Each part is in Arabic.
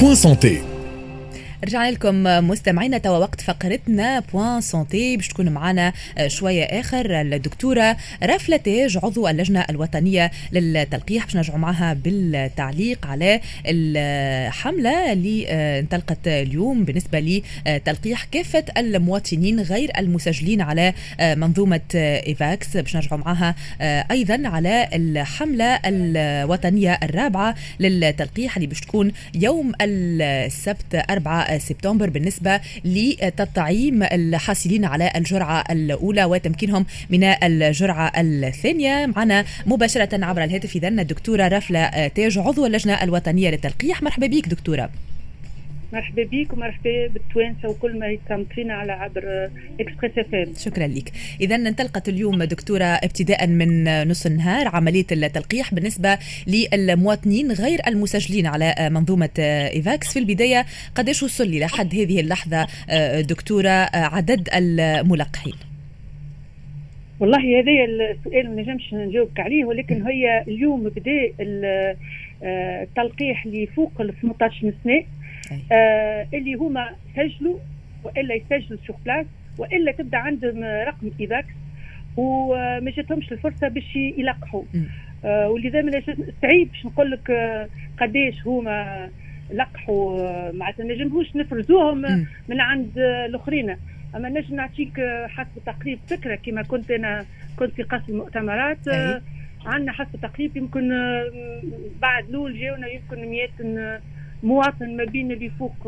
Point Santé رجعنا لكم مستمعينا توا وقت فقرتنا Point Santé باش تكون معنا شوية آخر الدكتورة رفلة تاج عضو اللجنة الوطنية للتلقيح. باش نرجعوا معها بالتعليق على الحملة اللي انطلقت اليوم بالنسبة لتلقيح كافة المواطنين غير المسجلين على منظومة Evax. باش نرجعوا معها أيضا على الحملة الوطنية الرابعة للتلقيح اللي باش تكون يوم السبت 4 سبتمبر بالنسبة لتطعيم الحاصلين على الجرعة الأولى وتمكينهم من الجرعة الثانية. معنا مباشرة عبر الهاتف إذا الدكتورة رفلة تاج عضو اللجنة الوطنية للتلقيح. مرحبا بك دكتورة. مرحبا بك ومرحبا بالتوانسة وكل ما يتمتعين على عبر Express FM شكرا لك. اذا انطلقت اليوم دكتورة ابتداء من نص النهار عملية التلقيح بالنسبة للمواطنين غير المسجلين على منظومة Evax. في البداية قديش وصل لحد هذه اللحظة دكتورة عدد الملقحين؟ والله هذا السؤال ما نجمش نجاوبك عليه ولكن هي اليوم بدأ التلقيح اللي فوق ال 18 سنة. آه اللي هما سجلوا وإلا يسجلوا sur place وإلا تبدأ عندهم رقم Evax وما جاتهمش الفرصة باش يلقحوا آه ولذا صعيب باش نقول لك آه قداش هما لقحوا آه معناتها ما نجموش نفرزوهم م. من عند الأخرين. أما نجم نعطيك حسب تقريب فكرة كما كنت أنا كنت في قسم المؤتمرات آه عندنا حسب تقريب يمكن بعد لول جاونا يمكن 100 مواطن ما بين اللي فوق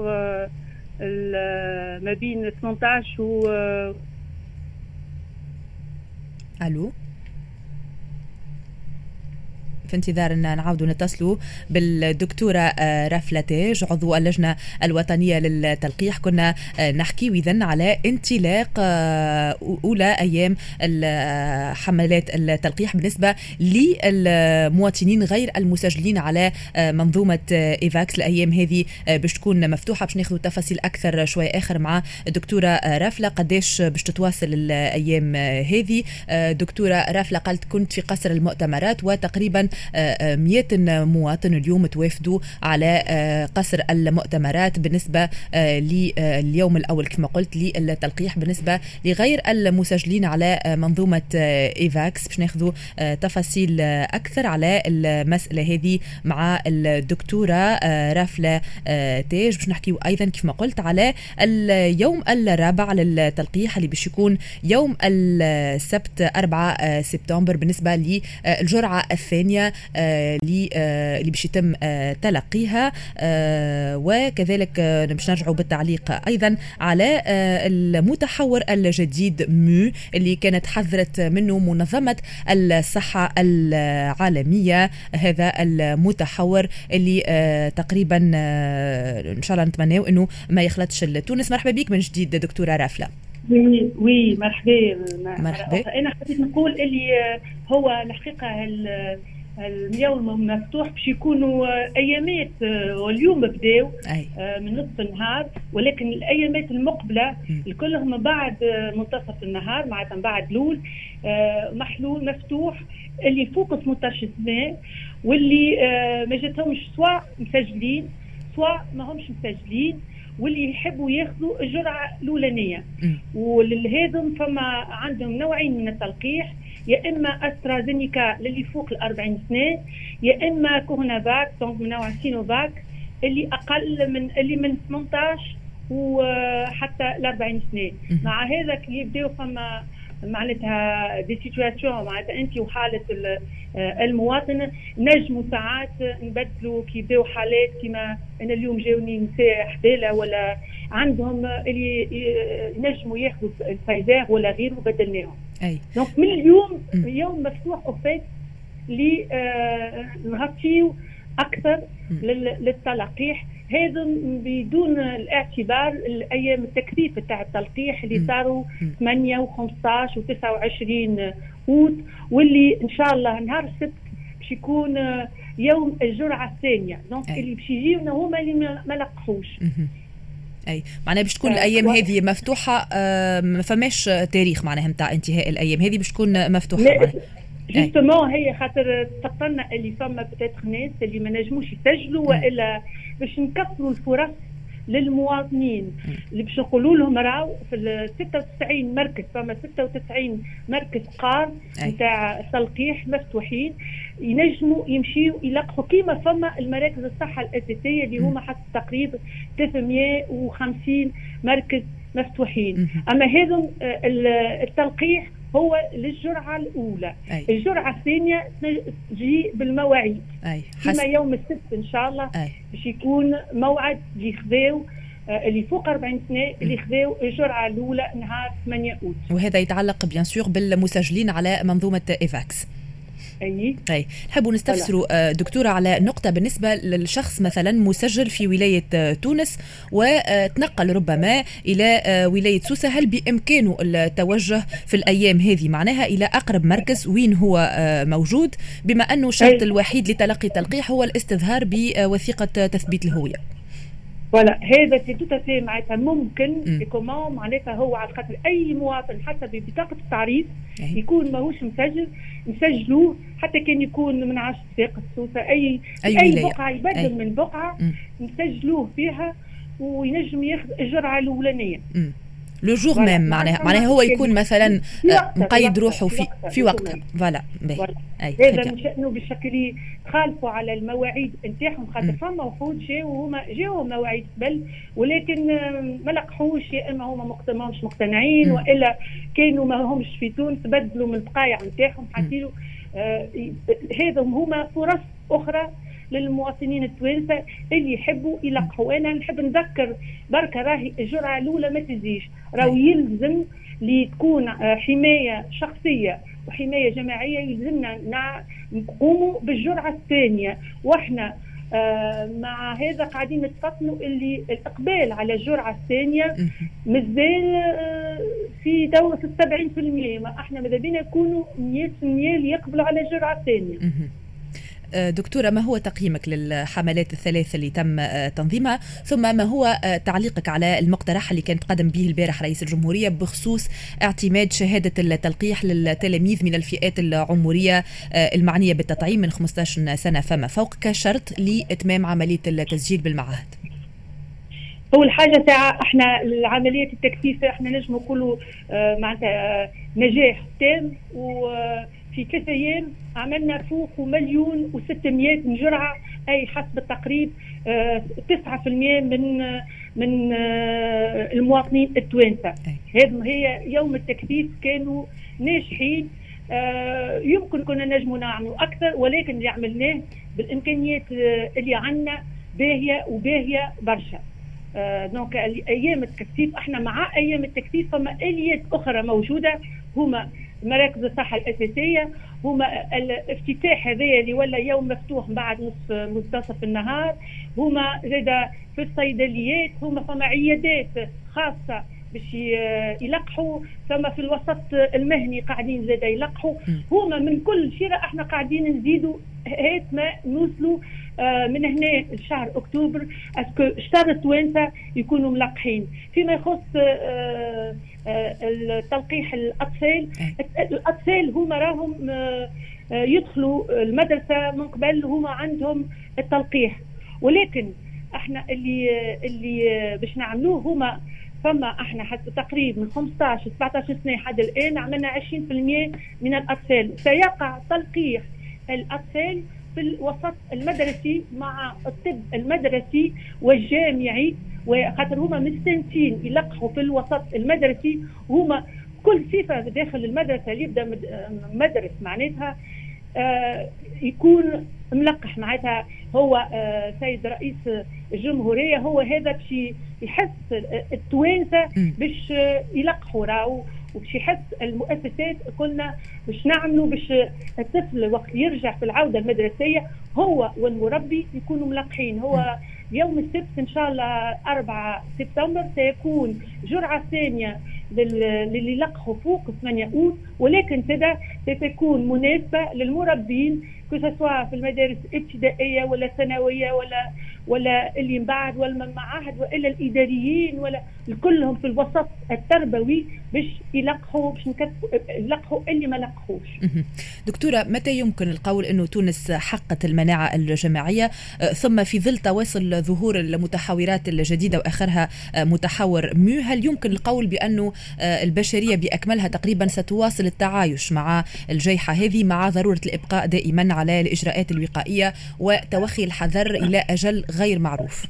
ما بين 18 و ألو؟ في انتظار أن نعاودوا نتصلوا بالدكتورة رفله تاج عضو اللجنة الوطنية للتلقيح. كنا نحكي اذا على انطلاق أولى أيام حملات التلقيح بالنسبة للمواطنين غير المسجلين على منظومة Evax. الأيام هذه باش تكون مفتوحة باش ناخذ تفاصيل أكثر شوي آخر مع الدكتورة رفله قداش باش تتواصل الأيام هذه؟ دكتورة رفله قالت كنت في قصر المؤتمرات وتقريبا 100 مواطن اليوم توافدوا على قصر المؤتمرات بالنسبة لليوم الأول. كما قلت للتلقيح بالنسبة لغير المسجلين على منظومة Evax. باش ناخذوا تفاصيل أكثر على المسألة هذه مع الدكتورة رافلة تاج. باش نحكيو أيضا كما قلت على اليوم الرابع للتلقيح اللي باش يكون يوم السبت 4 سبتمبر بالنسبة للجرعة الثانية. اللي اللي باش يتم تلقيها. وكذلك باش نرجعوا بالتعليق أيضا على المتحور الجديد مو اللي كانت حذرت منه منظمة الصحة العالمية. هذا المتحور اللي تقريبا إن شاء الله نتمناه إنه ما يخلطش تونس مرحبا بك من جديد دكتورة رافلة. وي وي مرحبا. مرحبا. أنا حبيت نقول اللي هو الحقيقة اليوم مفتوح باش يكونوا أيامات واليوم بداوا من نصف النهار ولكن الأيامات المقبلة كلهم بعد منتصف النهار معناتها بعد لول محلول مفتوح اللي فوق 18 سنه واللي ما جاتهمش سواء مسجلين سواء ما همش مسجلين واللي يحبوا ياخذوا الجرعة الأولانية. ولهذم فما عندهم نوعين من التلقيح يا إما أسترازينيكا للي فوق ال 40 سنة يا إما كورونا فاك donc من نوع سينوفاك اللي أقل من اللي من 18 وحتى ال 40 سنة. مع هذا كي يبداو فما معناتها des situations معناتها انت وحالة المواطن نجموا ساعات نبدلوا كي يبداو حالات كما أنا اليوم جاوني نساء حبالى ولا عندهم اللي ينجموا ياخذوا الفايزر ولا غيره بدلناهم أي. donc من اليوم يوم مفتوح en fait ل نغطيو أكثر للتلقيح هذا بدون الاعتبار الأيام التكثيف تاع التلقيح اللي صاروا 8 و15 و29 اوت واللي ان شاء الله نهار السبت باش يكون يوم الجرعه الثانية donc اللي باش يجيونا هما اللي ما لقحوش أي. معناها باش تكون الأيام هذه مفتوحة ما فماش تاريخ معناها نتاع انتهاء الأيام هذه باش تكون مفتوحة. لا justement هي خاطر تفطنا اللي فما peut-être ناس اللي ما نجموش يسجلوا وإلا باش نكثروا الفرص للمواطنين. اللي باش نقولوا لهم راهو في ال 96 مركز فما 96 مركز قار نتاع تلقيح مفتوحين. ينجموا يمشيوا يلقحوا كيما فما المراكز الصحة الأساسية اللي هما حتى تقريبا 350 مركز مفتوحين. أما هذم آه، التلقيح هو للجرعة الأولى. أي. الجرعة الثانية تجي بالمواعيد. أي. كما يوم السبت إن شاء الله باش يكون موعد اللي خذاو آه، اللي فوق 40 سنه اللي خذاو الجرعة الأولى نهار 8 أوت. وهذا يتعلق bien sûr بالمسجلين على منظومة Evax. أي. اي نحبوا نستفسروا آه، دكتورة على نقطة بالنسبة للشخص مثلا مسجل في ولاية آه، تونس وتنقل ربما إلى آه، ولاية سوسة. هل بإمكانه التوجه في الأيام هذه؟ معناها إلى أقرب مركز وين هو موجود؟ بما أنه الشرط الوحيد لتلقي التلقيح هو الاستظهار بوثيقة تثبيت الهوية. Voilà هذا c'est tout à fait معناتها ممكن comment معناتها هو على خاطر أي مواطن حتى ببطاقه التعريف يكون ماهوش مسجل نسجلوه حتى كان يكون من عشر ساق السوسة أي أي, أي بقعة يبدل أي. من بقعة نسجلوه فيها وينجم ياخذ الجرعة الأولانية. le jour même معناها معناها هو يكون مثلا مقيد روحه في في وقتها فوالا هذا من شانه بشكل خالفوا على المواعيد نتاعهم خاطر فما وحود جاوا هما جاوا مواعيد قبل ولكن ما لقحوش يا إما هما مش مقتنعين وإلا كانوا ما همش في تونس بدلوا من البقايع نتاعهم حكيلوا آه هذا هما فرص أخرى للمواطنين التوانسة اللي يحبوا يلقحوا أنا نحب نذكر بركة راهي الجرعة الأولى ما تزيش. راهو يلزم لتكون آه، حماية شخصية وحماية جماعية يلزمنا نقوموا بالجرعة الثانية. وإحنا آه مع هذا قاعدين نتفطنوا اللي الإقبال على الجرعة الثانية مازال آه في دورة في المية. ما إحنا ماذا بينا يكونوا 100% اللي يقبلوا على الجرعة الثانية. آه، دكتورة ما هو تقييمك للحملات الثلاث اللي تم آه، تنظيمها؟ ثم ما هو آه، تعليقك على المقترح اللي كان تقدم به البارح رئيس الجمهورية بخصوص اعتماد شهادة التلقيح للتلاميذ من الفئات العمرية المعنية بالتطعيم من 15 سنة فما فوق كشرط لإتمام عملية التسجيل بالمعاهد؟ اول حاجة تاع إحنا عمليه التكثيف إحنا نجم نقولوا معناتها نجاح تام و في ثلاث أيام عملنا فوق مليون و600 جرعة. أي حسب التقريب 9% آه، من من آه، المواطنين التوانسة. هذه هي يوم التكثيف كانوا ناجحين. آه، يمكن كنا نجموا نعملوا أكثر ولكن اللي عملناه بالإمكانيات اللي عندنا باهية وباهية برشا. دونك أيام التكثيف إحنا مع أيام التكثيف فما آليات أخرى موجودة. هما مراكز الصحة الأساسية هما الافتتاح هذايا اللي ولا يوم مفتوح بعد نصف منتصف النهار هما زاد في الصيدليات هما فما عيادات خاصة باش يلقحوا ثم في الوسط المهني قاعدين زاد يلقحوا. هما من كل شيء إحنا قاعدين نزيدوا هات ما نوصلوا آه، من هنا لشهر أكتوبر أسكو اشترط التوانسه يكونوا ملقحين. فيما يخص آه، آه، التلقيح الأطفال. الأطفال هما راهم يدخلوا المدرسة من قبل هما عندهم التلقيح. ولكن إحنا اللي اللي باش نعملوه هما فما إحنا حتى تقريبا من 15 17 سنة حد الآن عملنا 20% من الأطفال. سيقع تلقيح الأطفال في الوسط المدرسي مع الطب المدرسي والجامعي. وخاطر هما مستنسين يلقحوا في الوسط المدرسي. هما كل صفة داخل المدرسة اللي يبدأ مدرس معناتها آه يكون ملقح معناتها. هو آه سيد رئيس الجمهورية هو هذا باش يحس التوانسة باش يلقحوا راهو وباش يحس المؤسسات قلنا باش نعملوا باش الطفل وقت يرجع في العودة المدرسية هو والمربي يكونوا ملقحين. هو يوم السبت إن شاء الله 4 سبتمبر سيكون جرعة ثانية للي لقحوا فوق 8 أوت ولكن كذا ستكون مناسبة للمربين سواء في المدارس الابتدائية ولا ثانويه ولا ولا اللي من بعد ولا من معاهد وإلا الإداريين ولا كلهم في الوسط التربوي باش يلقحوا باش يلقحوا اللي ما لقحوش. دكتورة متى يمكن القول إنه تونس حققت المناعة الجماعية آه، ثم في ظل تواصل ظهور المتحورات الجديدة وآخرها آه، متحور ميو هل يمكن القول بأنه آه، البشرية بأكملها تقريبا ستواصل التعايش مع الجائحه هذه مع ضرورة الإبقاء دائما على الإجراءات الوقائية وتوخي الحذر إلى أجل غير معروف.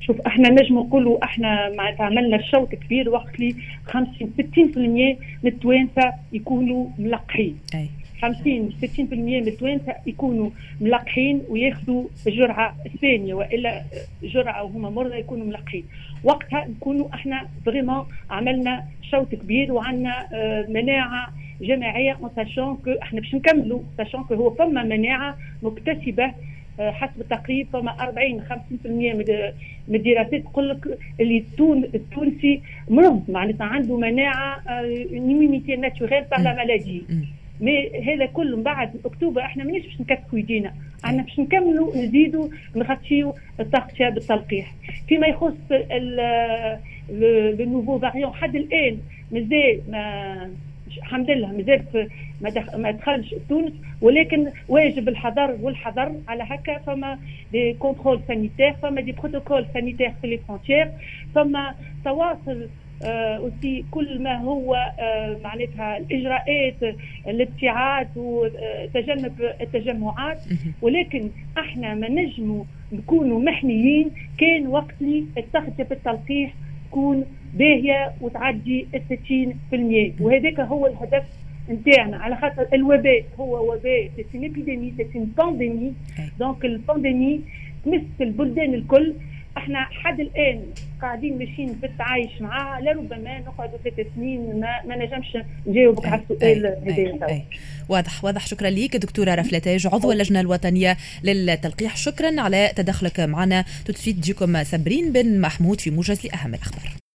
شوف إحنا نجم نقولوا إحنا معناتها عملنا شوط كبير وقت لي 50 60% من التوانسة يكونوا ملقحين. أي. 50 60% من التوانسة يكونوا ملقحين وياخذوا الجرعه الثانية وإلا جرعة وهما مرضى يكونوا ملقحين وقتها نكونوا إحنا vraiment عملنا شوط كبير وعندنا آه، مناعة جماعية en sachant que إحنا باش نكملوا sachant que هو فما مناعة مكتسبة حسب التقريب فما 40 50% من الدراسات تقول لك اللي التون التونسي مرض معناتها عنده مناعة immunité naturelle par la maladie mais هذا كله من بعد أكتوبر إحنا مانيش باش نكتفوا يدينا. إحنا باش نكملوا نزيدوا نغطيو التغطيه بالتلقيح فيما يخص ال nouveau variant حد الآن مازال ما الحمد لله مازال ما دخ... ما دخلش تونس ولكن واجب الحذر والحذر على هكا فما des contrôles sanitaires فما des protocoles sanitaires في les frontières فما تواصل aussi آه كل ما هو آه معناتها الإجراءات الابتعاد وتجنب التجمعات. ولكن إحنا ما نجموا نكونوا محميين كان وقت لي التغطيه بالتلقيح تكون باهيه وتعدي ال 60% وهذاك هو الهدف نتاعنا. على خاطر الوباء هو وباء. c'est une épidémie c'est une pandémie donc ال pandémie تمس البلدان الكل. إحنا حد الآن قاعدين ماشيين في التعايش معاها لربما نقعدوا ثلاث سنين. ما, ما نجمش نجاوبك على السؤال هذا. واضح واضح. شكرا لك دكتورة رفلتاج عضو اللجنة الوطنية للتلقيح. شكرا على تدخلك معنا. تدفيت تجيكم سابرين بن محمود في موجز لأهم الأخبار.